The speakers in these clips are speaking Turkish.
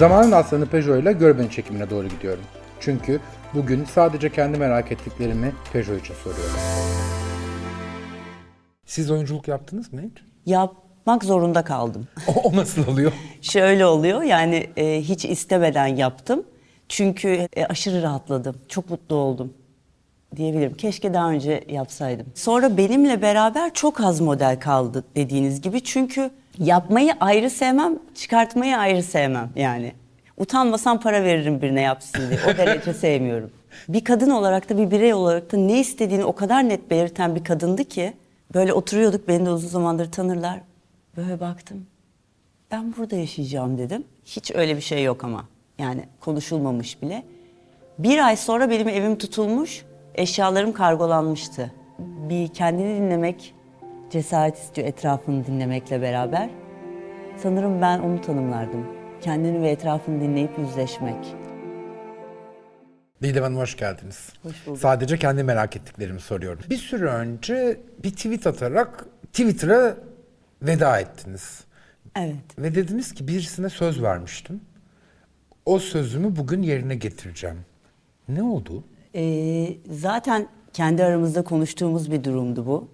Zamanın aslanı Peugeot ile Görbeni çekimine doğru gidiyorum. Çünkü bugün sadece kendi merak ettiklerimi Peugeot için soruyorum. Siz oyunculuk yaptınız mı hiç? Yapmak zorunda kaldım. O, o nasıl oluyor? Şöyle oluyor yani e, hiç istemeden yaptım. Çünkü e, aşırı rahatladım. Çok mutlu oldum diyebilirim. Keşke daha önce yapsaydım. Sonra benimle beraber çok az model kaldı dediğiniz gibi. Çünkü yapmayı ayrı sevmem, çıkartmayı ayrı sevmem yani. Utanmasam para veririm birine yapsın diye. O derece sevmiyorum. Bir kadın olarak da bir birey olarak da ne istediğini o kadar net belirten bir kadındı ki böyle oturuyorduk beni de uzun zamandır tanırlar. Böyle baktım. Ben burada yaşayacağım dedim. Hiç öyle bir şey yok ama. Yani konuşulmamış bile. Bir ay sonra benim evim tutulmuş, eşyalarım kargolanmıştı. Bir kendini dinlemek cesaret istiyor etrafını dinlemekle beraber. Sanırım ben onu tanımlardım. Kendini ve etrafını dinleyip yüzleşmek. Didem Hanım hoş geldiniz. Hoş bulduk. Sadece kendi merak ettiklerimi soruyorum. Bir süre önce bir tweet atarak Twitter'a veda ettiniz. Evet. Ve dediniz ki birisine söz vermiştim. O sözümü bugün yerine getireceğim. Ne oldu? Ee, zaten kendi aramızda konuştuğumuz bir durumdu bu.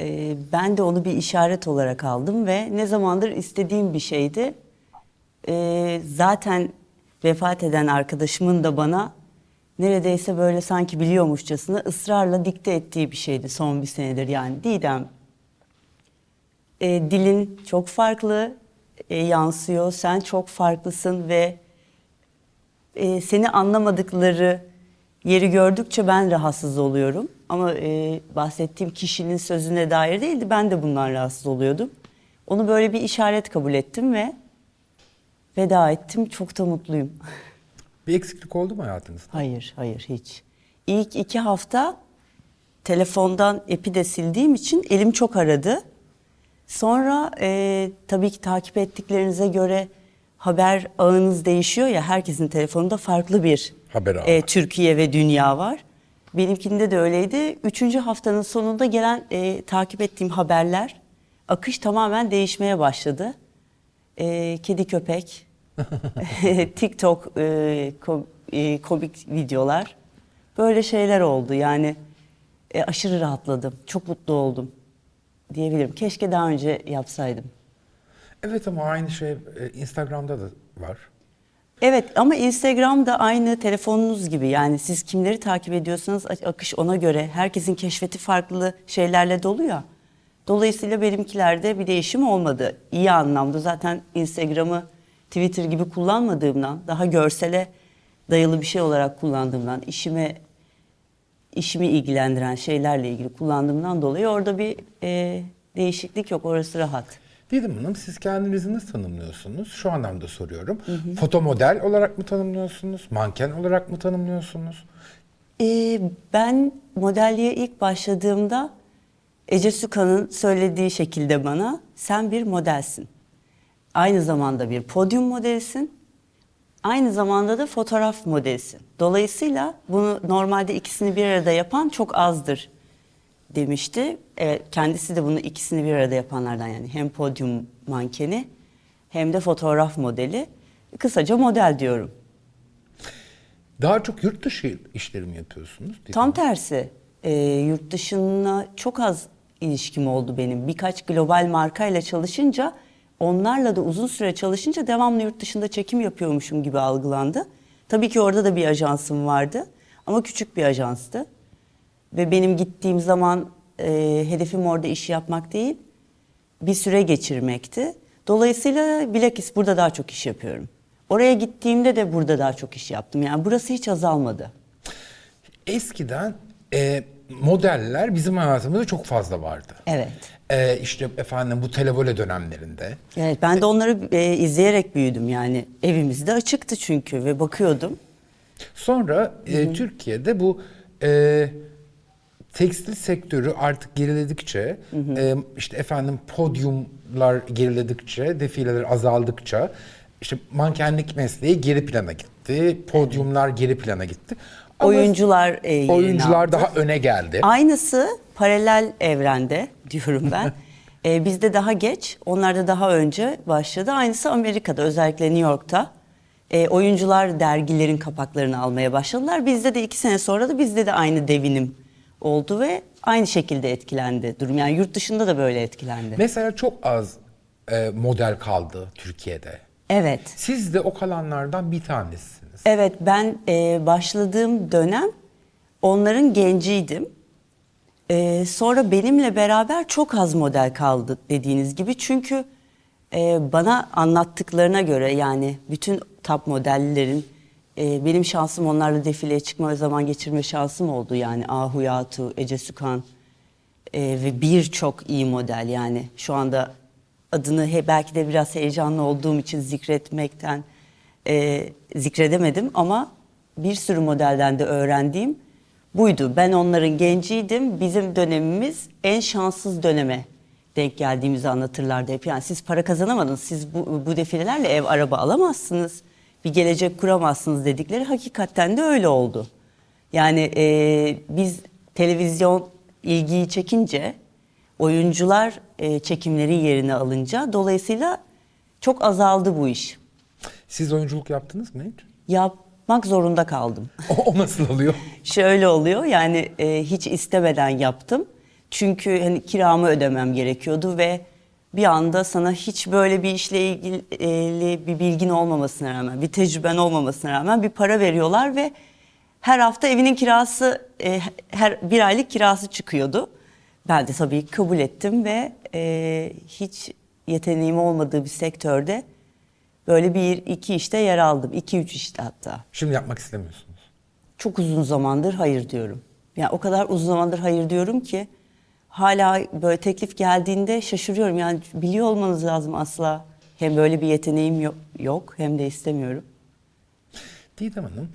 Ee, ben de onu bir işaret olarak aldım ve ne zamandır istediğim bir şeydi. Ee, zaten vefat eden arkadaşımın da bana neredeyse böyle sanki biliyormuşçasına ısrarla dikte ettiği bir şeydi son bir senedir. Yani Didem e, dilin çok farklı e, yansıyor. Sen çok farklısın ve e, seni anlamadıkları yeri gördükçe ben rahatsız oluyorum. Ama e, bahsettiğim kişinin sözüne dair değildi. Ben de bundan rahatsız oluyordum. Onu böyle bir işaret kabul ettim ve veda ettim. Çok da mutluyum. Bir eksiklik oldu mu hayatınızda? Hayır, hayır hiç. İlk iki hafta telefondan epi de sildiğim için elim çok aradı. Sonra e, tabii ki takip ettiklerinize göre haber ağınız değişiyor ya herkesin telefonunda farklı bir Haber ağı e. Türkiye ve dünya var. Benimkinde de öyleydi. Üçüncü haftanın sonunda gelen e, takip ettiğim haberler akış tamamen değişmeye başladı. E, kedi köpek, TikTok e, ko- e, komik videolar böyle şeyler oldu. Yani e, aşırı rahatladım, çok mutlu oldum diyebilirim. Keşke daha önce yapsaydım. Evet ama aynı şey e, Instagram'da da var. Evet ama Instagram da aynı telefonunuz gibi yani siz kimleri takip ediyorsanız akış ona göre herkesin keşfeti farklı şeylerle dolu ya. Dolayısıyla benimkilerde bir değişim olmadı. İyi anlamda zaten Instagram'ı Twitter gibi kullanmadığımdan daha görsele dayalı bir şey olarak kullandığımdan işime işimi ilgilendiren şeylerle ilgili kullandığımdan dolayı orada bir e, değişiklik yok orası rahat. Didem Hanım siz kendinizi nasıl tanımlıyorsunuz? Şu anlamda soruyorum. Foto model olarak mı tanımlıyorsunuz? Manken olarak mı tanımlıyorsunuz? Ee, ben modelliğe ilk başladığımda Ece Suka'nın söylediği şekilde bana sen bir modelsin. Aynı zamanda bir podyum modelisin. Aynı zamanda da fotoğraf modelisin. Dolayısıyla bunu normalde ikisini bir arada yapan çok azdır demişti. Evet, kendisi de bunu ikisini bir arada yapanlardan yani hem podyum mankeni hem de fotoğraf modeli. Kısaca model diyorum. Daha çok yurt dışı işleri mi yapıyorsunuz? Tam Hanım? tersi. Ee, yurt dışına çok az ilişkim oldu benim. Birkaç global markayla çalışınca, onlarla da uzun süre çalışınca devamlı yurt dışında çekim yapıyormuşum gibi algılandı. Tabii ki orada da bir ajansım vardı ama küçük bir ajanstı. Ve benim gittiğim zaman e, hedefim orada iş yapmak değil, bir süre geçirmekti. Dolayısıyla bilakis burada daha çok iş yapıyorum. Oraya gittiğimde de burada daha çok iş yaptım. Yani burası hiç azalmadı. Eskiden e, modeller bizim hayatımızda çok fazla vardı. Evet. E, işte efendim bu televole dönemlerinde. Evet ben de onları e, izleyerek büyüdüm yani evimizde açıktı çünkü ve bakıyordum. Sonra e, Türkiye'de bu e, tekstil sektörü artık geriledikçe, e, işte efendim podyumlar geriledikçe, defileler azaldıkça, işte mankenlik mesleği geri plana gitti, podyumlar geri plana gitti. Ama Oyuncular e, oyuncular daha öne geldi. Aynısı paralel evrende diyorum ben. e, bizde daha geç, onlarda daha önce başladı. Aynısı Amerika'da özellikle New York'ta e, oyuncular dergilerin kapaklarını almaya başladılar. Bizde de iki sene sonra da bizde de aynı devinim oldu ve aynı şekilde etkilendi durum. Yani yurt dışında da böyle etkilendi. Mesela çok az e, model kaldı Türkiye'de. Evet. Siz de o kalanlardan bir tanesiniz. Evet ben e, başladığım dönem onların genciydim. E, sonra benimle beraber çok az model kaldı dediğiniz gibi. Çünkü e, bana anlattıklarına göre yani bütün top modellerin e, benim şansım onlarla defileye çıkma ve zaman geçirme şansım oldu. Yani Ahu Yatu, Ece Sükan e, ve birçok iyi model yani şu anda adını he, belki de biraz heyecanlı olduğum için zikretmekten e, zikredemedim ama bir sürü modelden de öğrendiğim buydu. Ben onların genciydim. Bizim dönemimiz en şanssız döneme denk geldiğimizi anlatırlardı hep. Yani siz para kazanamadınız, siz bu, bu defilelerle ev, araba alamazsınız, bir gelecek kuramazsınız dedikleri hakikaten de öyle oldu. Yani e, biz televizyon ilgiyi çekince, oyuncular e, çekimleri yerine alınca dolayısıyla çok azaldı bu iş. Siz oyunculuk yaptınız mı hiç? Yapmak zorunda kaldım. O, o nasıl oluyor? Şöyle oluyor yani e, hiç istemeden yaptım. Çünkü hani kiramı ödemem gerekiyordu ve bir anda sana hiç böyle bir işle ilgili bir bilgin olmamasına rağmen, bir tecrüben olmamasına rağmen bir para veriyorlar ve her hafta evinin kirası, e, her bir aylık kirası çıkıyordu. Ben de tabii kabul ettim ve e, hiç yeteneğim olmadığı bir sektörde böyle bir iki işte yer aldım. iki üç işte hatta. Şimdi yapmak istemiyorsunuz. Çok uzun zamandır hayır diyorum. Yani o kadar uzun zamandır hayır diyorum ki hala böyle teklif geldiğinde şaşırıyorum. Yani biliyor olmanız lazım asla. Hem böyle bir yeteneğim yok, yok hem de istemiyorum. Didem Hanım,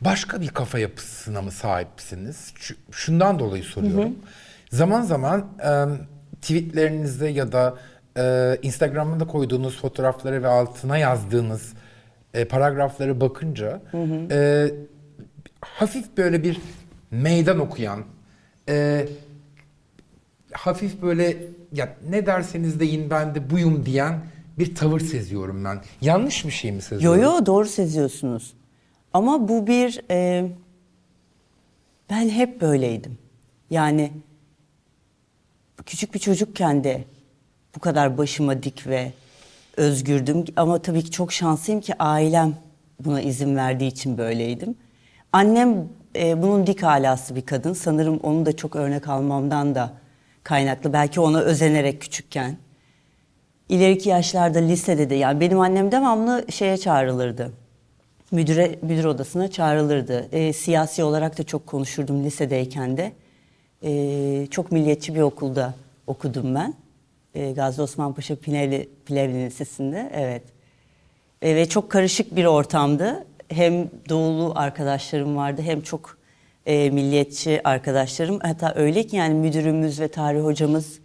başka bir kafa yapısına mı sahipsiniz? Şu- Şundan dolayı soruyorum. Zaman zaman e, tweetlerinizde ya da e, Instagram'da koyduğunuz fotoğrafları ve altına yazdığınız e, paragrafları bakınca e, hafif böyle bir meydan okuyan, e, hafif böyle ya ne derseniz deyin ben de buyum diyen bir tavır seziyorum ben. Yanlış bir şey mi Yo seziyorum? yo doğru seziyorsunuz. Ama bu bir e, ben hep böyleydim. Yani küçük bir çocukken de bu kadar başıma dik ve özgürdüm. Ama tabii ki çok şanslıyım ki ailem buna izin verdiği için böyleydim. Annem e, bunun dik alası bir kadın. Sanırım onu da çok örnek almamdan da kaynaklı. Belki ona özenerek küçükken. İleriki yaşlarda lisede de yani benim annem devamlı şeye çağrılırdı. Müdüre, müdür odasına çağrılırdı. E, siyasi olarak da çok konuşurdum lisedeyken de. E, çok milliyetçi bir okulda okudum ben. E, Gazi Osman Paşa Pilevli, Pilevli Lisesi'nde. Evet. E, ve çok karışık bir ortamdı. Hem doğulu arkadaşlarım vardı hem çok e, milliyetçi arkadaşlarım. Hatta öyle ki yani müdürümüz ve tarih hocamız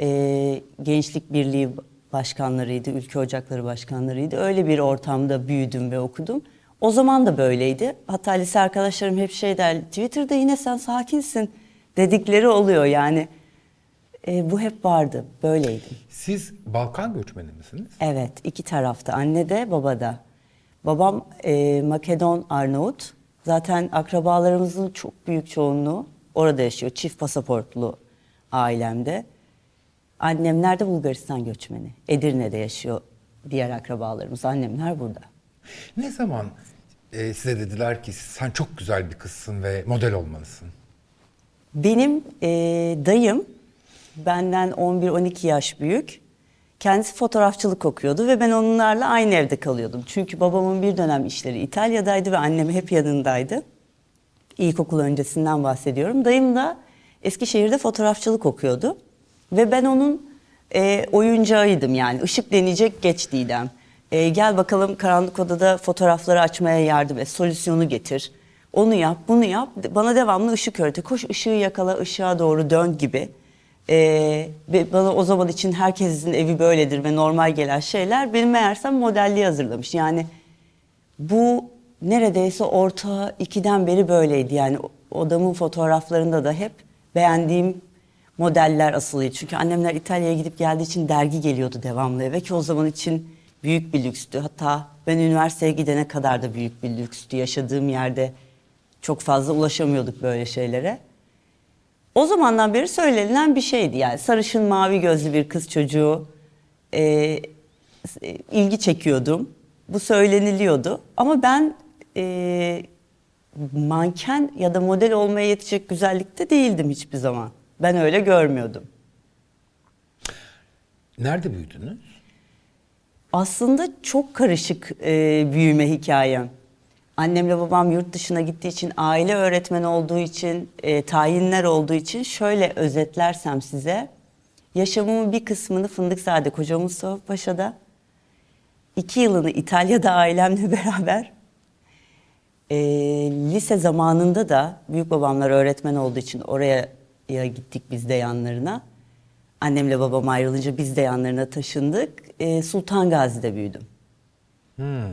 e, Gençlik Birliği başkanlarıydı, ülke ocakları başkanlarıydı. Öyle bir ortamda büyüdüm ve okudum. O zaman da böyleydi. Hatta lise arkadaşlarım hep şey der, Twitter'da yine sen sakinsin dedikleri oluyor yani. E, bu hep vardı, böyleydim. Siz Balkan göçmeni misiniz? Evet, iki tarafta. Anne de baba da. Babam e, Makedon Arnavut. Zaten akrabalarımızın çok büyük çoğunluğu orada yaşıyor. Çift pasaportlu ailemde. Annemler de Bulgaristan göçmeni. Edirne'de yaşıyor diğer akrabalarımız. Annemler burada. Ne zaman e, size dediler ki sen çok güzel bir kızsın ve model olmalısın? Benim e, dayım benden 11-12 yaş büyük. Kendisi fotoğrafçılık okuyordu ve ben onlarla aynı evde kalıyordum. Çünkü babamın bir dönem işleri İtalya'daydı ve annem hep yanındaydı. İlkokul öncesinden bahsediyorum. Dayım da Eskişehir'de fotoğrafçılık okuyordu. Ve ben onun e, oyuncağıydım yani. Işık deneyecek geç Didem. E, gel bakalım karanlık odada fotoğrafları açmaya yardım et. Solüsyonu getir. Onu yap, bunu yap. Bana devamlı ışık öğretti. Koş ışığı yakala, ışığa doğru dön gibi. Ee, bana o zaman için herkesin evi böyledir ve normal gelen şeyler benim meğersem modelliği hazırlamış. Yani bu neredeyse orta ikiden beri böyleydi. Yani odamın fotoğraflarında da hep beğendiğim modeller asılıydı. Çünkü annemler İtalya'ya gidip geldiği için dergi geliyordu devamlı eve ki o zaman için Büyük bir lükstü. Hatta ben üniversiteye gidene kadar da büyük bir lükstü. Yaşadığım yerde çok fazla ulaşamıyorduk böyle şeylere. O zamandan beri söylenilen bir şeydi yani sarışın mavi gözlü bir kız çocuğu e, e, ilgi çekiyordum. Bu söyleniliyordu ama ben e, manken ya da model olmaya yetecek güzellikte değildim hiçbir zaman. Ben öyle görmüyordum. Nerede büyüdünüz? Aslında çok karışık e, büyüme hikayem. Annemle babam yurt dışına gittiği için, aile öğretmeni olduğu için, e, tayinler olduğu için şöyle özetlersem size. Yaşamımın bir kısmını Fındıkzade Koca Mustafa Paşa'da, iki yılını İtalya'da ailemle beraber, e, lise zamanında da büyük babamlar öğretmen olduğu için oraya ya gittik biz de yanlarına. Annemle babam ayrılınca biz de yanlarına taşındık. E, Sultan Gazi'de büyüdüm.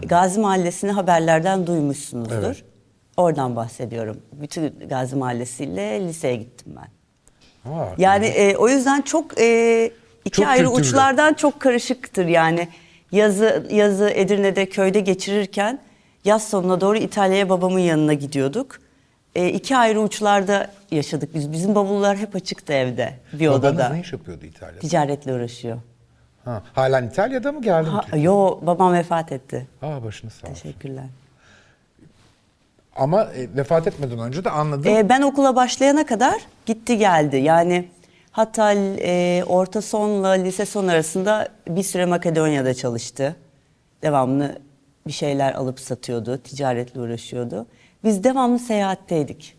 Gazi Mahallesi'ni haberlerden duymuşsunuzdur. Evet. Oradan bahsediyorum. Bütün Gazi Mahallesi'yle liseye gittim ben. Ha, Yani e, o yüzden çok e, iki Çok ayrı kültürlü. uçlardan çok karışıktır yani. Yazı yazı Edirne'de köyde geçirirken yaz sonuna doğru İtalya'ya babamın yanına gidiyorduk. E, iki ayrı uçlarda yaşadık biz. Bizim bavullar hep açıktı evde bir Babanız odada. ne iş yapıyordu İtalya'da? Ticaretle uğraşıyor. Ha, halen İtalya'da mı geldi mi Ha, Türkiye'ye? yo babam vefat etti. Aa başınız sağ olsun. Teşekkürler. Ama e, vefat etmeden önce de anladım. Ee, ben okula başlayana kadar gitti geldi. Yani hatta e, orta sonla lise son arasında bir süre Makedonya'da çalıştı. Devamlı bir şeyler alıp satıyordu, ticaretle uğraşıyordu. Biz devamlı seyahatteydik.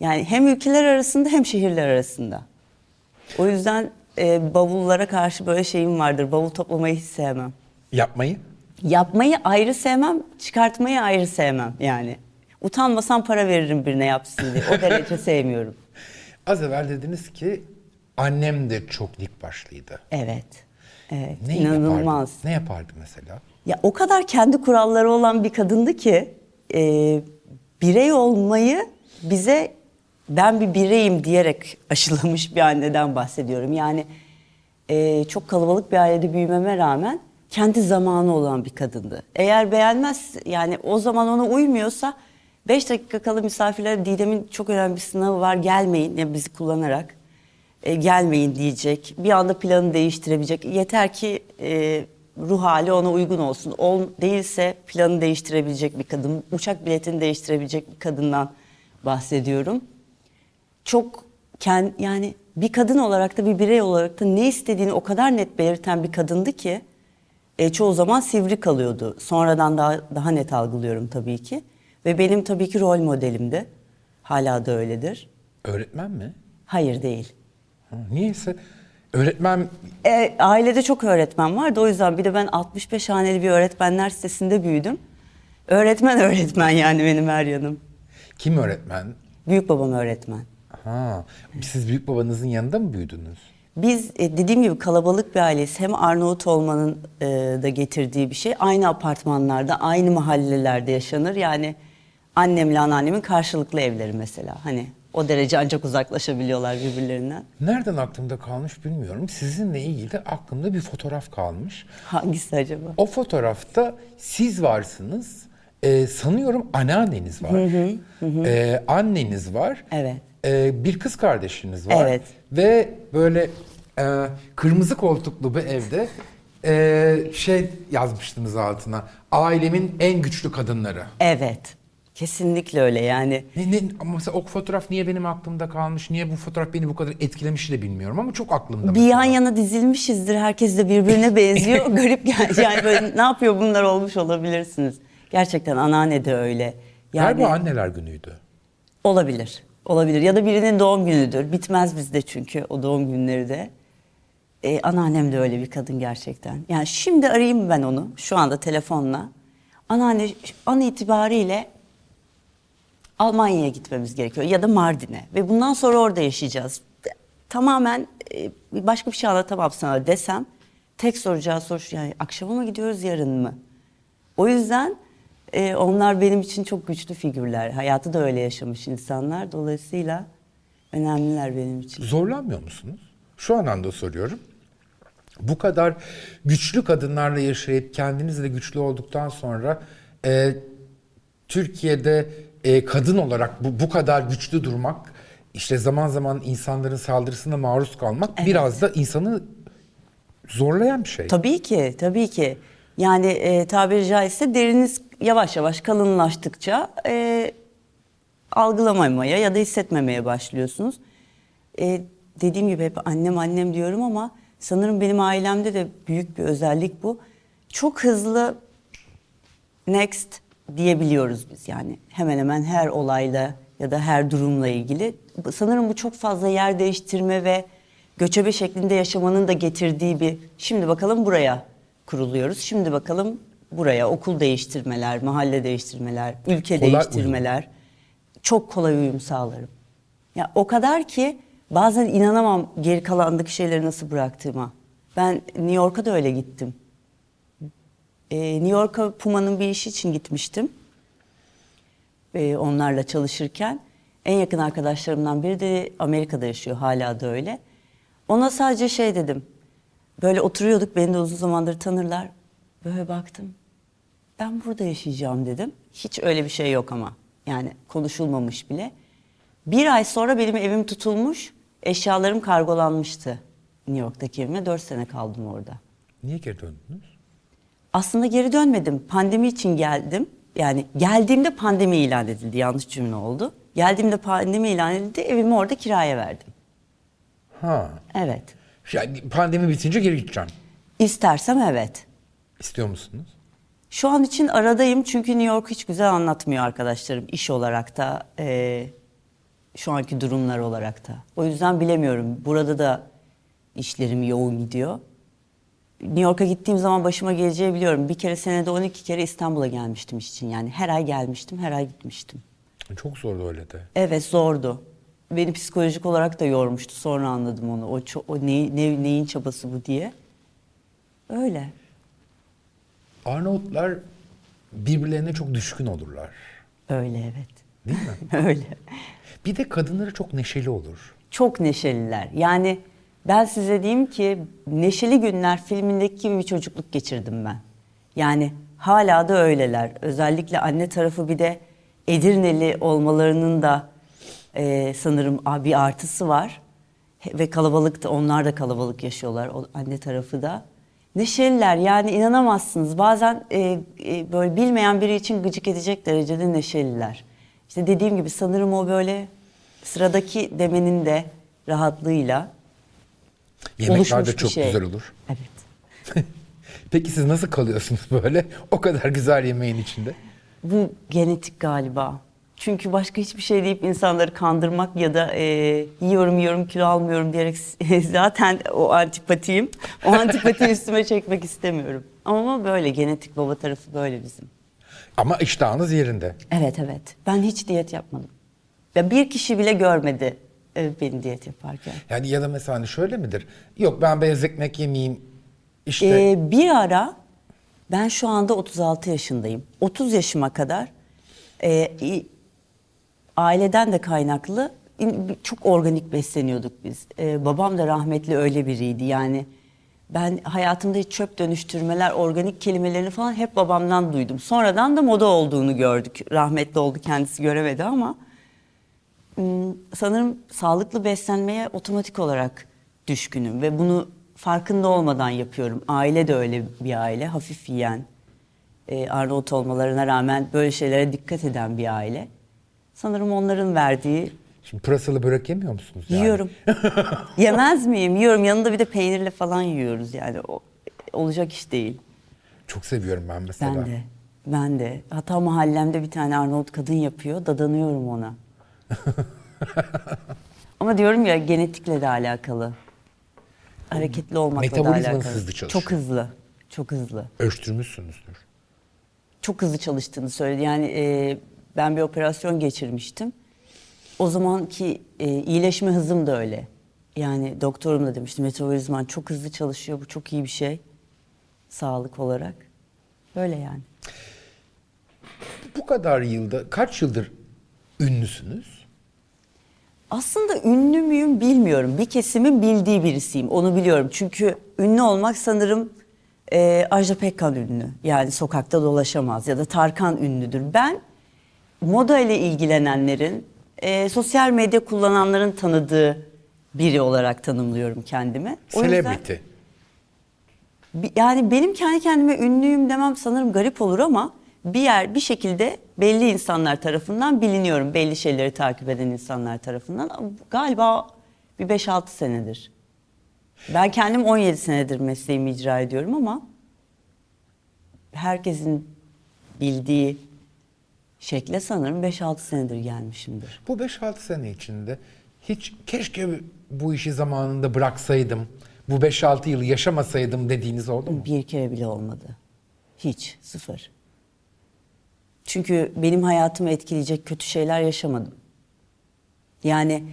Yani hem ülkeler arasında hem şehirler arasında. O yüzden e, bavullara karşı böyle şeyim vardır. Bavul toplamayı hiç sevmem. Yapmayı? Yapmayı ayrı sevmem, çıkartmayı ayrı sevmem yani. Utanmasam para veririm birine yapsın diye. O derece sevmiyorum. Az evvel dediniz ki annem de çok dik başlıydı. Evet. Evet. Ne inanılmaz. yapardı? Ne yapardı mesela? Ya o kadar kendi kuralları olan bir kadındı ki e, birey olmayı bize ben bir bireyim diyerek aşılamış bir anneden bahsediyorum. Yani e, çok kalabalık bir ailede büyümeme rağmen kendi zamanı olan bir kadındı. Eğer beğenmez yani o zaman ona uymuyorsa 5 dakika kala misafirlere Didem'in çok önemli bir sınavı var gelmeyin ya bizi kullanarak e, gelmeyin diyecek. Bir anda planı değiştirebilecek. Yeter ki e, ruh hali ona uygun olsun. Ol, değilse planı değiştirebilecek bir kadın, uçak biletini değiştirebilecek bir kadından bahsediyorum. Çok kend, yani bir kadın olarak da bir birey olarak da ne istediğini o kadar net belirten bir kadındı ki e, çoğu zaman sivri kalıyordu. Sonradan daha daha net algılıyorum tabii ki. Ve benim tabii ki rol modelimdi. Hala da öyledir. Öğretmen mi? Hayır değil. Ha, niyeyse öğretmen E, ailede çok öğretmen vardı. O yüzden bir de ben 65 haneli bir öğretmenler sitesinde büyüdüm. Öğretmen öğretmen yani benim her yanım. kim öğretmen? Büyük babam öğretmen. Ha, siz büyük babanızın yanında mı büyüdünüz? Biz e, dediğim gibi kalabalık bir aileyiz. Hem Arnavut olmanın e, da getirdiği bir şey. Aynı apartmanlarda, aynı mahallelerde yaşanır. Yani annemle anneannemin karşılıklı evleri mesela. Hani o derece ancak uzaklaşabiliyorlar birbirlerinden. Nereden aklımda kalmış bilmiyorum. Sizinle ilgili aklımda bir fotoğraf kalmış. Hangisi acaba? O fotoğrafta siz varsınız. Ee, sanıyorum anneanneniz var. Ee, anneniz var. Evet. Ee, bir kız kardeşiniz var. Evet. Ve böyle e, kırmızı koltuklu bir evde e, şey yazmıştınız altına. Ailemin en güçlü kadınları. Evet. Kesinlikle öyle yani. Ne, ne, ama mesela o fotoğraf niye benim aklımda kalmış? Niye bu fotoğraf beni bu kadar etkilemiş de bilmiyorum ama çok aklımda. Bir mesela. yan yana dizilmişizdir. Herkes de birbirine benziyor. Garip gel- yani böyle ne yapıyor bunlar olmuş olabilirsiniz. Gerçekten anneanne de öyle. Yani Galiba anneler günüydü. olabilir. Olabilir. Ya da birinin doğum günüdür. Bitmez bizde çünkü o doğum günleri de. Ee, anneannem de öyle bir kadın gerçekten. Yani şimdi arayayım ben onu şu anda telefonla. Anneanne an itibariyle Almanya'ya gitmemiz gerekiyor ya da Mardin'e ve bundan sonra orada yaşayacağız. Tamamen e, başka bir şey anlatamam sana desem tek soracağı soru şu yani akşama mı gidiyoruz yarın mı? O yüzden e, onlar benim için çok güçlü figürler. Hayatı da öyle yaşamış insanlar. Dolayısıyla önemliler benim için. Zorlanmıyor musunuz? Şu anlamda soruyorum. Bu kadar güçlü kadınlarla yaşayıp kendiniz de güçlü olduktan sonra e, Türkiye'de e, kadın olarak bu, bu kadar güçlü durmak, işte zaman zaman insanların saldırısına maruz kalmak biraz da insanı zorlayan bir şey. Tabii ki, tabii ki. Yani e, tabiri caizse deriniz yavaş yavaş kalınlaştıkça e, algılamamaya ya da hissetmemeye başlıyorsunuz. E, dediğim gibi hep annem annem diyorum ama sanırım benim ailemde de büyük bir özellik bu. Çok hızlı next diyebiliyoruz biz yani hemen hemen her olayla ya da her durumla ilgili. Sanırım bu çok fazla yer değiştirme ve göçebe şeklinde yaşamanın da getirdiği bir şimdi bakalım buraya kuruluyoruz. Şimdi bakalım buraya okul değiştirmeler, mahalle değiştirmeler, ülke Kolay değiştirmeler. Çok kolay uyum sağlarım. Ya o kadar ki bazen inanamam geri kalandaki şeyleri nasıl bıraktığıma. Ben New York'a da öyle gittim. Ee, New York'a Puma'nın bir işi için gitmiştim. Ee, onlarla çalışırken. En yakın arkadaşlarımdan biri de Amerika'da yaşıyor. Hala da öyle. Ona sadece şey dedim. Böyle oturuyorduk. Beni de uzun zamandır tanırlar. Böyle baktım. Ben burada yaşayacağım dedim. Hiç öyle bir şey yok ama. Yani konuşulmamış bile. Bir ay sonra benim evim tutulmuş. Eşyalarım kargolanmıştı. New York'taki evime. Dört sene kaldım orada. Niye geri döndünüz? Aslında geri dönmedim. Pandemi için geldim. Yani geldiğimde pandemi ilan edildi. Yanlış cümle oldu. Geldiğimde pandemi ilan edildi. Evimi orada kiraya verdim. Ha. Evet. Yani pandemi bitince geri gideceğim. İstersem evet. İstiyor musunuz? Şu an için aradayım çünkü New York hiç güzel anlatmıyor arkadaşlarım. iş olarak da, eee, şu anki durumlar olarak da. O yüzden bilemiyorum. Burada da işlerim yoğun gidiyor. New York'a gittiğim zaman başıma geleceği biliyorum. Bir kere senede 12 kere İstanbul'a gelmiştim iş için. Yani her ay gelmiştim, her ay gitmiştim. Çok zordu öyle de. Evet zordu. Beni psikolojik olarak da yormuştu. Sonra anladım onu. O, o neyi- ne- neyin çabası bu diye. Öyle. Arnavutlar birbirlerine çok düşkün olurlar. Öyle evet. Değil mi? Öyle. Bir de kadınları çok neşeli olur. Çok neşeliler. Yani ben size diyeyim ki Neşeli Günler filmindeki gibi bir çocukluk geçirdim ben. Yani hala da öyleler. Özellikle anne tarafı bir de Edirneli olmalarının da e, sanırım bir artısı var. Ve kalabalık da onlar da kalabalık yaşıyorlar o anne tarafı da. Neşeliler yani inanamazsınız. Bazen e, e, böyle bilmeyen biri için gıcık edecek derecede neşeliler. İşte dediğim gibi sanırım o böyle sıradaki demenin de rahatlığıyla Yemekler de çok şey. güzel olur. Evet. Peki siz nasıl kalıyorsunuz böyle o kadar güzel yemeğin içinde? Bu genetik galiba. Çünkü başka hiçbir şey deyip insanları kandırmak ya da e, yiyorum yiyorum kilo almıyorum diyerek zaten o antipatiyim. O antipatiyi üstüme çekmek istemiyorum. Ama böyle genetik baba tarafı böyle bizim. Ama iştahınız yerinde. Evet evet. Ben hiç diyet yapmadım. Ya bir kişi bile görmedi e, beni diyet yaparken. Yani ya da mesela hani şöyle midir? Yok ben beyaz ekmek yemeyeyim. İşte Ee, bir ara ben şu anda 36 yaşındayım. 30 yaşıma kadar e, aileden de kaynaklı çok organik besleniyorduk biz. Ee, babam da rahmetli öyle biriydi. Yani ben hayatımda hiç çöp dönüştürmeler, organik kelimelerini falan hep babamdan duydum. Sonradan da moda olduğunu gördük. Rahmetli oldu kendisi göremedi ama Hmm, sanırım sağlıklı beslenmeye otomatik olarak düşkünüm ve bunu farkında olmadan yapıyorum. Aile de öyle bir aile, hafif yiyen, e, Arnavut olmalarına rağmen böyle şeylere dikkat eden bir aile. Sanırım onların verdiği şimdi pırasalı börek yemiyor musunuz? yani? yiyorum. Yemez miyim? Yiyorum. Yanında bir de peynirle falan yiyoruz yani. O, olacak iş değil. Çok seviyorum ben mesela. Ben de. Ben de. Hatta mahallemde bir tane Arnavut kadın yapıyor. Dadanıyorum ona. Ama diyorum ya genetikle de alakalı. Hareketli olmakla da Metabolizmanız alakalı. hızlı çalışıyor. Çok hızlı. Çok hızlı. Ölçtürmüşsünüzdür. Çok hızlı çalıştığını söyledi. Yani e, ben bir operasyon geçirmiştim. O zamanki e, iyileşme hızım da öyle. Yani doktorum da demişti metabolizman çok hızlı çalışıyor. Bu çok iyi bir şey. Sağlık olarak. Böyle yani. Bu kadar yılda kaç yıldır ünlüsünüz? Aslında ünlü müyüm bilmiyorum. Bir kesimin bildiği birisiyim. Onu biliyorum. Çünkü ünlü olmak sanırım e, Ajda Pekkan ünlü. Yani sokakta dolaşamaz ya da Tarkan ünlüdür. Ben moda ile ilgilenenlerin, e, sosyal medya kullananların tanıdığı biri olarak tanımlıyorum kendimi. O yüzden- Celebrity. Bi- yani benim kendi kendime ünlüyüm demem sanırım garip olur ama bir yer bir şekilde belli insanlar tarafından biliniyorum. Belli şeyleri takip eden insanlar tarafından. Galiba bir 5-6 senedir. Ben kendim 17 senedir mesleğimi icra ediyorum ama herkesin bildiği şekle sanırım 5-6 senedir gelmişimdir. Bu 5-6 sene içinde hiç keşke bu işi zamanında bıraksaydım, bu 5-6 yıl yaşamasaydım dediğiniz oldu mu? Bir kere bile olmadı. Hiç, sıfır. Çünkü benim hayatımı etkileyecek kötü şeyler yaşamadım. Yani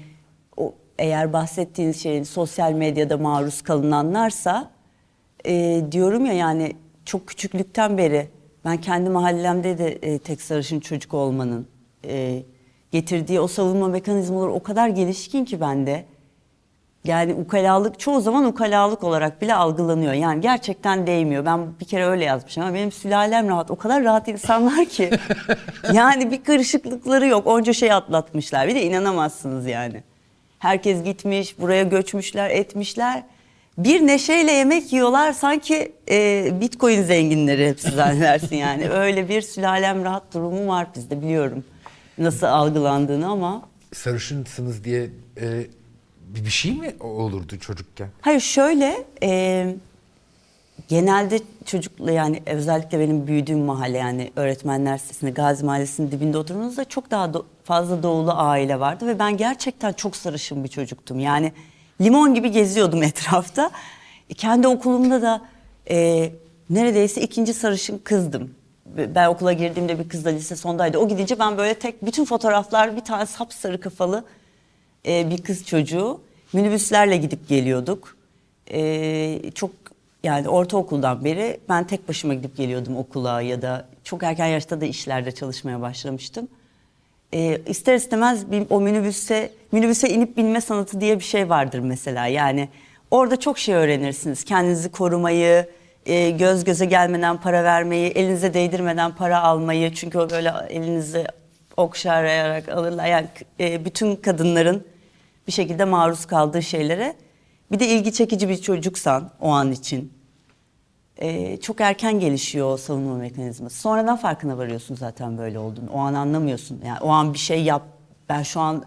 o eğer bahsettiğiniz şeyin sosyal medyada maruz kalınanlarsa e, diyorum ya yani çok küçüklükten beri ben kendi mahallemde de e, tek sarışın çocuk olmanın e, getirdiği o savunma mekanizmaları o kadar gelişkin ki bende. Yani ukalalık çoğu zaman ukalalık olarak bile algılanıyor. Yani gerçekten değmiyor. Ben bir kere öyle yazmışım ama benim sülalem rahat. O kadar rahat insanlar ki. yani bir karışıklıkları yok. Onca şey atlatmışlar. Bir de inanamazsınız yani. Herkes gitmiş, buraya göçmüşler, etmişler. Bir neşeyle yemek yiyorlar sanki e, bitcoin zenginleri hepsi zannedersin yani. Öyle bir sülalem rahat durumu var bizde biliyorum. Nasıl algılandığını ama Sarışınsınız diye e, bir şey mi olurdu çocukken? Hayır şöyle e, genelde çocukla yani özellikle benim büyüdüğüm mahalle yani öğretmenler sitesinde Gazi Mahallesi'nin dibinde oturduğunuzda çok daha do- fazla doğulu aile vardı ve ben gerçekten çok sarışın bir çocuktum. Yani limon gibi geziyordum etrafta. E, kendi okulumda da e, neredeyse ikinci sarışın kızdım. Ben okula girdiğimde bir kız da lise sondaydı. O gidince ben böyle tek bütün fotoğraflar bir tane sapsarı kafalı e, bir kız çocuğu. Minibüslerle gidip geliyorduk. E, çok yani ortaokuldan beri ben tek başıma gidip geliyordum okula ya da çok erken yaşta da işlerde çalışmaya başlamıştım. E, ister istemez bir, o minibüse minibüse inip binme sanatı diye bir şey vardır mesela. Yani orada çok şey öğrenirsiniz. Kendinizi korumayı, e, göz göze gelmeden para vermeyi, elinize değdirmeden para almayı. Çünkü o böyle elinizi okşarayarak alırlar. Yani e, bütün kadınların bir şekilde maruz kaldığı şeylere. Bir de ilgi çekici bir çocuksan o an için. E, çok erken gelişiyor o savunma mekanizması. Sonradan farkına varıyorsun zaten böyle olduğunu. O an anlamıyorsun. Yani o an bir şey yap, ben şu an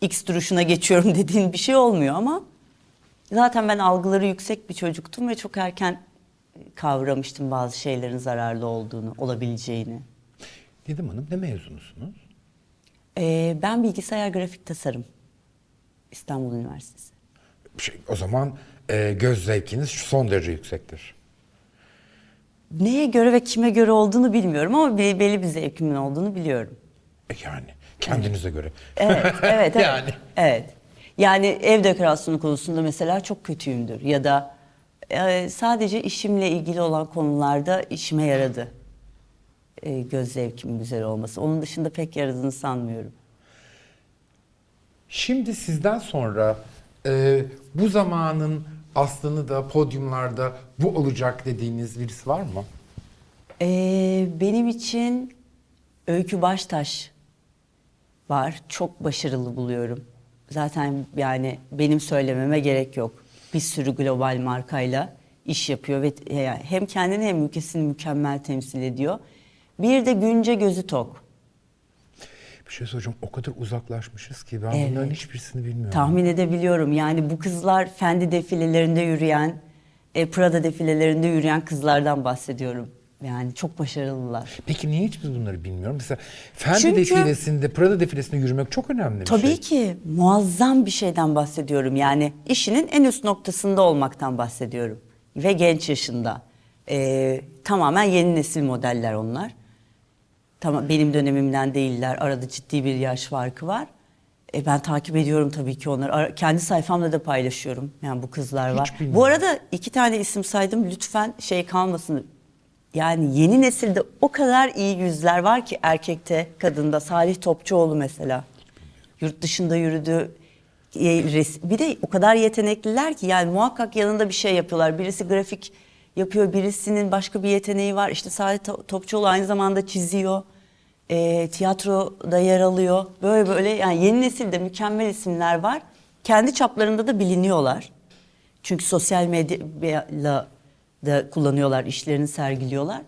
X duruşuna geçiyorum dediğin bir şey olmuyor ama zaten ben algıları yüksek bir çocuktum ve çok erken kavramıştım bazı şeylerin zararlı olduğunu, olabileceğini. Nedim Hanım ne mezunusunuz? Ee, ben bilgisayar grafik tasarım. İstanbul Üniversitesi. Şey, o zaman e, göz zevkiniz son derece yüksektir. Neye göre ve kime göre olduğunu bilmiyorum ama be- belli bir zevkimin olduğunu biliyorum. E, yani kendinize göre. Evet, evet, evet. Yani. Evet. Yani ev dekorasyonu konusunda mesela çok kötüyümdür ya da e, sadece işimle ilgili olan konularda işime yaradı. E, göz zevkimin güzel olması. Onun dışında pek yaradığını sanmıyorum. Şimdi sizden sonra e, bu zamanın aslını da podyumlarda bu olacak dediğiniz birisi var mı? Ee, benim için Öykü Baştaş var. Çok başarılı buluyorum. Zaten yani benim söylememe gerek yok. Bir sürü global markayla iş yapıyor ve hem kendini hem ülkesini mükemmel temsil ediyor. Bir de Günce Gözü Tok. Bir şey soracağım o kadar uzaklaşmışız ki ben Evet. bunların hiçbirisini bilmiyorum. Tahmin edebiliyorum. Yani bu kızlar Fendi defilelerinde yürüyen, e, Prada defilelerinde yürüyen kızlardan bahsediyorum. Yani çok başarılılar. Peki niye hiç biz bunları bilmiyorum? Mesela Fendi Çünkü- defilesinde, Prada defilesinde yürümek çok önemli bir Tabii şey. ki muazzam bir şeyden bahsediyorum. Yani işinin en üst noktasında olmaktan bahsediyorum. Ve genç yaşında. Ee, tamamen yeni nesil modeller onlar. Tamam benim dönemimden değiller. Arada ciddi bir yaş farkı var. E, ben takip ediyorum tabii ki onları. Ara- kendi sayfamda da paylaşıyorum. Yani bu kızlar var. bilmiyorum. Bu arada iki tane isim saydım. Lütfen şey kalmasın. Yani yeni nesilde o kadar iyi yüzler var ki erkekte, kadında. Salih Topçuoğlu mesela. Yurt dışında yürüdü. bir de o kadar yetenekliler ki yani muhakkak yanında bir şey yapıyorlar. Birisi grafik yapıyor, birisinin başka bir yeteneği var. İşte To- Topçuoğlu aynı zamanda çiziyor. E, tiyatroda yer alıyor. Böyle böyle yani yeni nesilde mükemmel isimler var. Kendi çaplarında da biliniyorlar. Çünkü sosyal medyayla da kullanıyorlar, işlerini sergiliyorlar.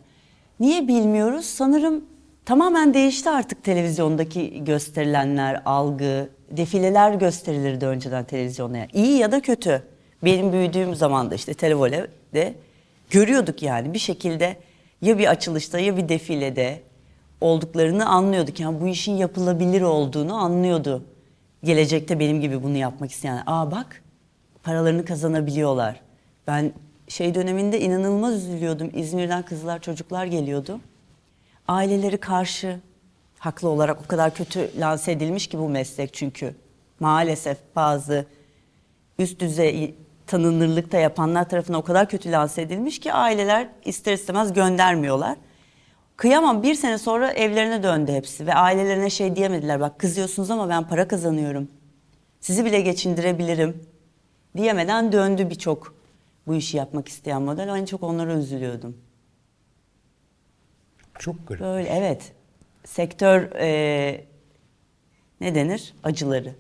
Niye bilmiyoruz? Sanırım tamamen değişti artık televizyondaki gösterilenler, algı, defileler gösterilirdi önceden televizyonda. İyi ya da kötü. Benim büyüdüğüm zaman da işte televolede görüyorduk yani bir şekilde ya bir açılışta ya bir defilede olduklarını anlıyorduk. Yani bu işin yapılabilir olduğunu anlıyordu. Gelecekte benim gibi bunu yapmak isteyen. Aa bak paralarını kazanabiliyorlar. Ben şey döneminde inanılmaz üzülüyordum. İzmir'den kızlar çocuklar geliyordu. Aileleri karşı haklı olarak o kadar kötü lanse edilmiş ki bu meslek çünkü. Maalesef bazı üst düzey tanınırlıkta yapanlar tarafından o kadar kötü lanse edilmiş ki aileler ister istemez göndermiyorlar. Kıyamam bir sene sonra evlerine döndü hepsi ve ailelerine şey diyemediler. Bak kızıyorsunuz ama ben para kazanıyorum. Sizi bile geçindirebilirim diyemeden döndü birçok bu işi yapmak isteyen model. En çok onlara üzülüyordum. Çok garip. Böyle evet. Sektör e, ne denir? Acıları.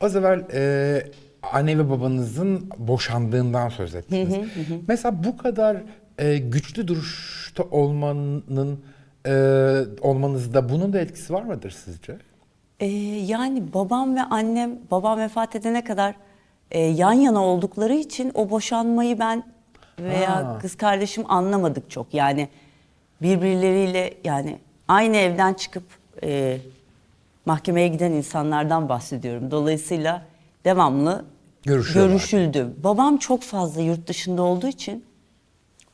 Az evvel e, anne ve babanızın boşandığından söz ettiniz. Mesela bu kadar e, güçlü duruşta olmanın e, olmanızda bunun da etkisi var mıdır sizce? E, yani babam ve annem, babam vefat edene kadar e, yan yana oldukları için o boşanmayı ben veya Ha. kız kardeşim anlamadık çok. Yani birbirleriyle yani aynı evden çıkıp e, mahkemeye giden insanlardan bahsediyorum. Dolayısıyla devamlı görüşüldü. Babam çok fazla yurt dışında olduğu için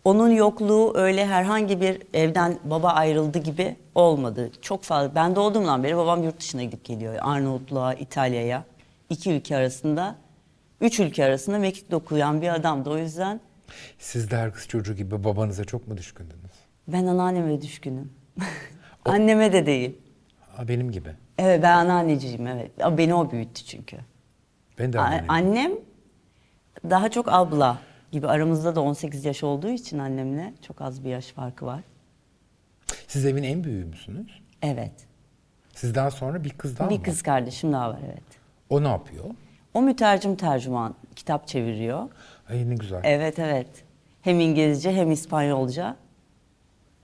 onun yokluğu öyle herhangi bir evden baba ayrıldı gibi olmadı. Çok fazla. Ben doğduğumdan beri babam yurt dışına gidip geliyor. Arnavutluğa, İtalya'ya. iki ülke arasında, üç ülke arasında mekik dokuyan bir adamdı. O yüzden Siz de her kız çocuğu gibi babanıza çok mu düşkündünüz? ben anneanneme düşkünüm. Anneme de değil. Ha, benim gibi. Evet ben anneanneciyim evet. Beni o büyüttü çünkü. Ben de anneannem. Annem daha çok abla gibi aramızda da 18 yaş olduğu için annemle çok az bir yaş farkı var. Siz evin en büyüğü müsünüz? Evet. Sizden sonra bir kız daha bir mı? kız kardeşim daha var evet. O ne yapıyor? O mütercim tercüman kitap çeviriyor. Ay ne güzel. Evet evet. Hem İngilizce hem İspanyolca.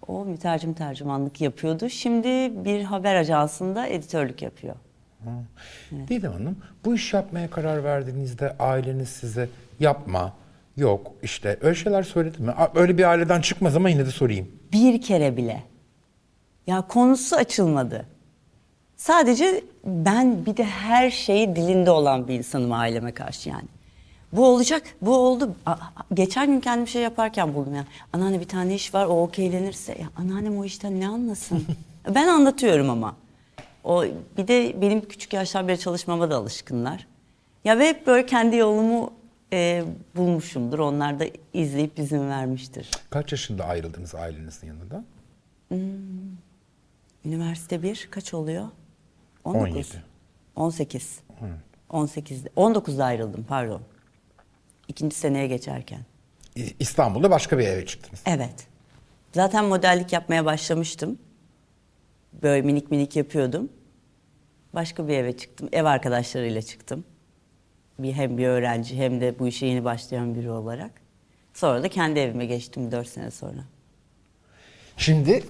O mütercim tercümanlık yapıyordu. Şimdi bir haber ajansında editörlük yapıyor. Didem Hanım, bu iş yapmaya karar verdiğinizde aileniz size yapma, yok işte öyle şeyler söyledi mi? Öyle bir aileden çıkmaz ama yine de sorayım. Bir kere bile. Ya konusu açılmadı. Sadece ben bir de her şeyi dilinde olan bir insanım aileme karşı yani. Bu olacak, bu oldu. A- Geçen gün kendim şey yaparken buldum ya. Anneanne bir tane iş var, o okeylenirse. Ya anneannem o işten ne anlasın? ben anlatıyorum ama. O bir de benim küçük yaştan beri çalışmama da alışkınlar. Ya ve hep böyle kendi yolumu e, bulmuşumdur. Onlar da izleyip izin vermiştir. Kaç yaşında ayrıldınız ailenizin yanında? Üniversite 1 kaç oluyor? 19. 17. 18. 18'de. 19'da ayrıldım pardon. İkinci seneye geçerken. İstanbul'da başka bir eve çıktınız. Evet. Zaten modellik yapmaya başlamıştım. Böyle minik minik yapıyordum. Başka bir eve çıktım. Ev arkadaşlarıyla çıktım. Bir, hem bir öğrenci hem de bu işe yeni başlayan biri olarak. Sonra da kendi evime geçtim 4 sene sonra. Şimdi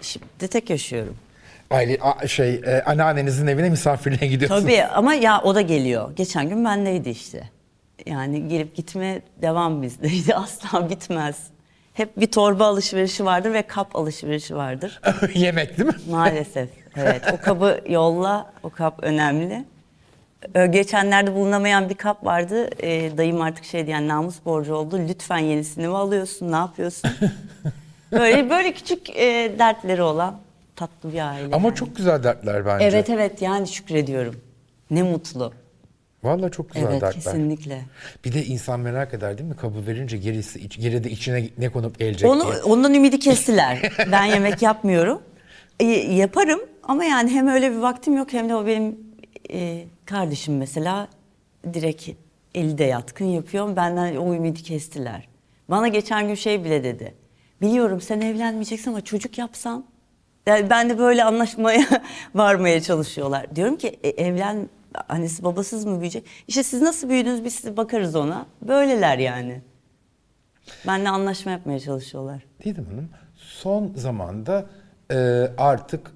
Şimdi tek yaşıyorum. aile a- şey e, anneannenizin evine misafirliğe gidiyorsunuz. Tabii ama ya o da geliyor. Geçen gün bendeydi işte. Yani gelip gitme devam bizdeydi. Asla bitmez. Hep bir torba alışverişi vardır ve kap alışverişi vardır. Yemek değil mi? Maalesef. Evet. O kabı yolla. O kap önemli. Ee, Geçenlerde bulunamayan bir kap vardı. Ee, dayım artık şey diyen namus borcu oldu. Lütfen yenisini mi alıyorsun? Ne yapıyorsun? Böyle böyle küçük e, dertleri olan tatlı bir aile. Ama yani. çok güzel dertler bence. Evet evet yani şükrediyorum. Ne mutlu. Vallahi çok güzel evet dertler. kesinlikle. Bir de insan merak eder değil mi? Kabul verince gerisi iç, geride içine ne konup gelecek Onu diye. ondan ümidi kestiler. ben yemek yapmıyorum. E, yaparım ama yani hem öyle bir vaktim yok hem de o benim e, kardeşim mesela direkt eli de yatkın yapıyor. Benden o ümidi kestiler. Bana geçen gün şey bile dedi. Biliyorum sen evlenmeyeceksin ama çocuk yapsan. Yani ben de böyle anlaşmaya varmaya çalışıyorlar. Diyorum ki e, evlen annesi babasız mı büyüyecek? İşte siz nasıl büyüdünüz biz size bakarız ona. Böyleler yani. Benle anlaşma yapmaya çalışıyorlar. Didem Hanım son zamanda e, artık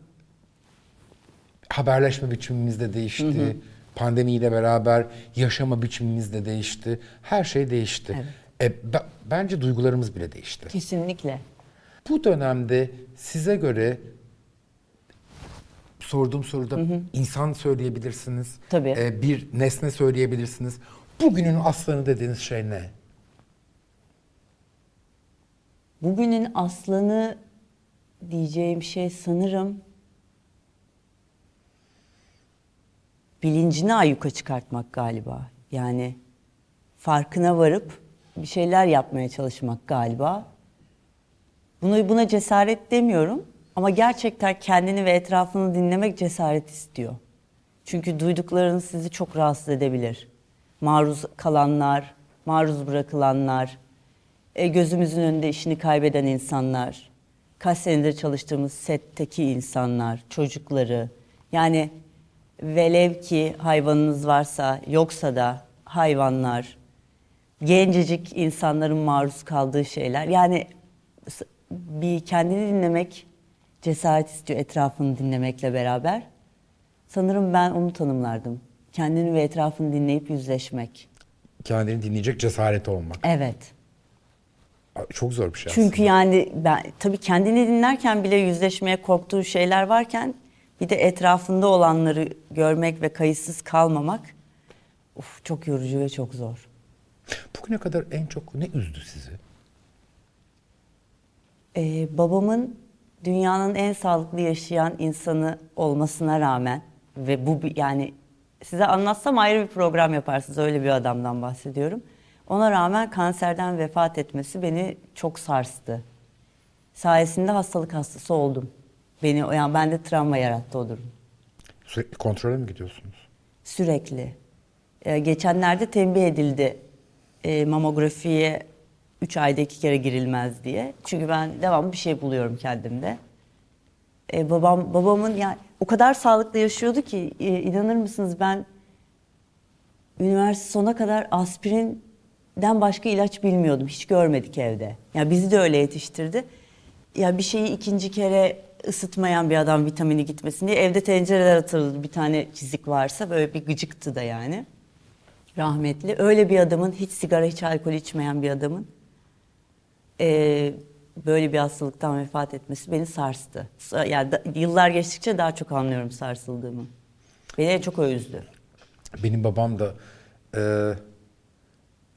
haberleşme biçimimiz de değişti. Pandemiyle beraber yaşama biçimimiz de değişti. Her şey değişti. E, be- bence duygularımız bile değişti. Kesinlikle. Bu dönemde size göre sorduğum soruda insan söyleyebilirsiniz. Tabii. e, bir nesne söyleyebilirsiniz. Bugünün aslanı dediğiniz şey ne? Bugünün aslanı diyeceğim şey sanırım bilincini ayyuka çıkartmak galiba. Yani farkına varıp bir şeyler yapmaya çalışmak galiba. Bunu buna cesaret demiyorum ama gerçekten kendini ve etrafını dinlemek cesaret istiyor. Çünkü duyduklarınız sizi çok rahatsız edebilir. Maruz kalanlar, maruz bırakılanlar, e, gözümüzün önünde işini kaybeden insanlar, kaç senedir çalıştığımız setteki insanlar, çocukları. Yani velev ki hayvanınız varsa, yoksa da hayvanlar, gencecik insanların maruz kaldığı şeyler. Yani bir kendini dinlemek cesaret istiyor etrafını dinlemekle beraber. Sanırım ben onu tanımlardım. Kendini ve etrafını dinleyip yüzleşmek. Kendini dinleyecek cesaret olmak. Evet. Çok zor bir şey Çünkü yani ben tabii kendini dinlerken bile yüzleşmeye korktuğu şeyler varken bir de etrafında olanları görmek ve kayıtsız kalmamak uf, çok yorucu ve çok zor. Bugüne kadar en çok ne üzdü sizi? Ee, babamın dünyanın en sağlıklı yaşayan insanı olmasına rağmen ve bu yani size anlatsam ayrı bir program yaparsınız öyle bir adamdan bahsediyorum. Ona rağmen kanserden vefat etmesi beni çok sarstı. Sayesinde hastalık hastası oldum. Beni yani bende travma yarattı o durum. Sürekli kontrole mi gidiyorsunuz? Sürekli. Ee, geçenlerde tembih edildi e, mamografiye 3 ayda iki kere girilmez diye. Çünkü ben devamlı bir şey buluyorum kendimde. E, babam babamın yani o kadar sağlıklı yaşıyordu ki e, inanır mısınız ben üniversite sona kadar aspirinden başka ilaç bilmiyordum. Hiç görmedik evde. Yani bizi de öyle yetiştirdi. Ya bir şeyi ikinci kere ısıtmayan bir adam vitamini gitmesin diye evde tencereler atıldı. Bir tane çizik varsa böyle bir gıcıktı da yani. Rahmetli. Öyle bir adamın hiç sigara hiç alkol içmeyen bir adamın eee, böyle bir hastalıktan vefat etmesi beni sarstı. Sa- Yani da- yıllar geçtikçe daha çok anlıyorum sarsıldığımı. Beni en çok o üzdü. Benim babam da e,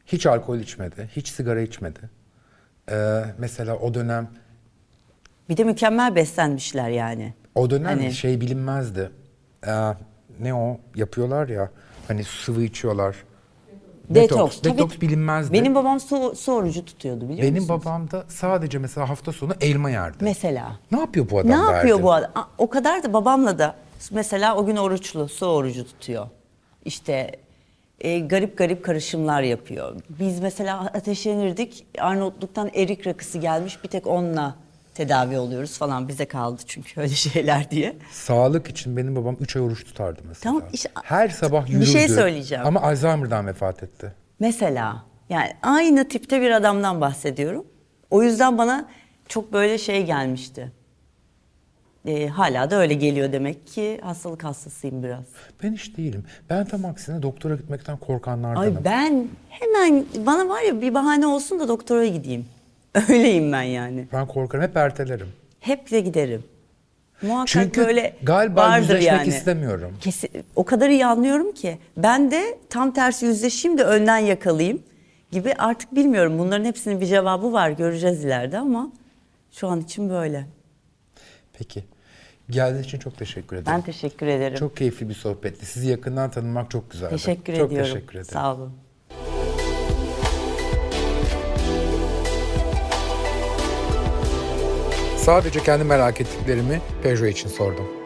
hiç alkol içmedi, hiç sigara içmedi. E, mesela o dönem Bir de mükemmel beslenmişler yani. o dönem Hani- şey bilinmezdi. E, ne o yapıyorlar ya hani sıvı içiyorlar. Detoks. tabii. Detoks bilinmezdi. Benim babam su, su orucu tutuyordu biliyor Benim musunuz? babam da sadece mesela hafta sonu elma yerdi. Mesela. ne yapıyor bu adam Ne yapıyor derdim. bu adam? O kadar da babamla da mesela o gün oruçlu, su orucu tutuyor. İşte e, garip garip karışımlar yapıyor. Biz mesela ateşlenirdik. Arnavutluk'tan erik rakısı gelmiş. Bir tek onunla tedavi oluyoruz falan. Bize kaldı çünkü öyle şeyler diye. Sağlık için benim babam 3 ay oruç tutardı mesela. Tamam, işte- Her sabah Bir yürürdü. şey söyleyeceğim. Ama Alzheimer'dan vefat etti. Mesela yani aynı tipte bir adamdan bahsediyorum. O yüzden bana çok böyle şey gelmişti. E, hala da öyle geliyor demek ki hastalık hastasıyım biraz. Ben hiç değilim. Ben tam aksine doktora gitmekten korkanlardanım. Ay ben hemen bana var ya bir bahane olsun da doktora gideyim. Öyleyim ben yani. Ben korkarım. Hep ertelerim. Hep de giderim. Muhakkak Çünkü böyle galiba vardır yüzleşmek yani. istemiyorum. Kesin, o kadar iyi anlıyorum ki. Ben de tam tersi yüzleşeyim de önden yakalayayım gibi artık bilmiyorum. Bunların hepsinin bir cevabı var göreceğiz ileride ama şu an için böyle. Peki. Geldiğiniz için çok teşekkür ederim. Ben teşekkür ederim. Çok keyifli bir sohbetti. Sizi yakından tanımak çok güzeldi. teşekkür çok ediyorum. teşekkür ederim. Sağ olun. Sadece kendi merak ettiklerimi Peugeot için sordum.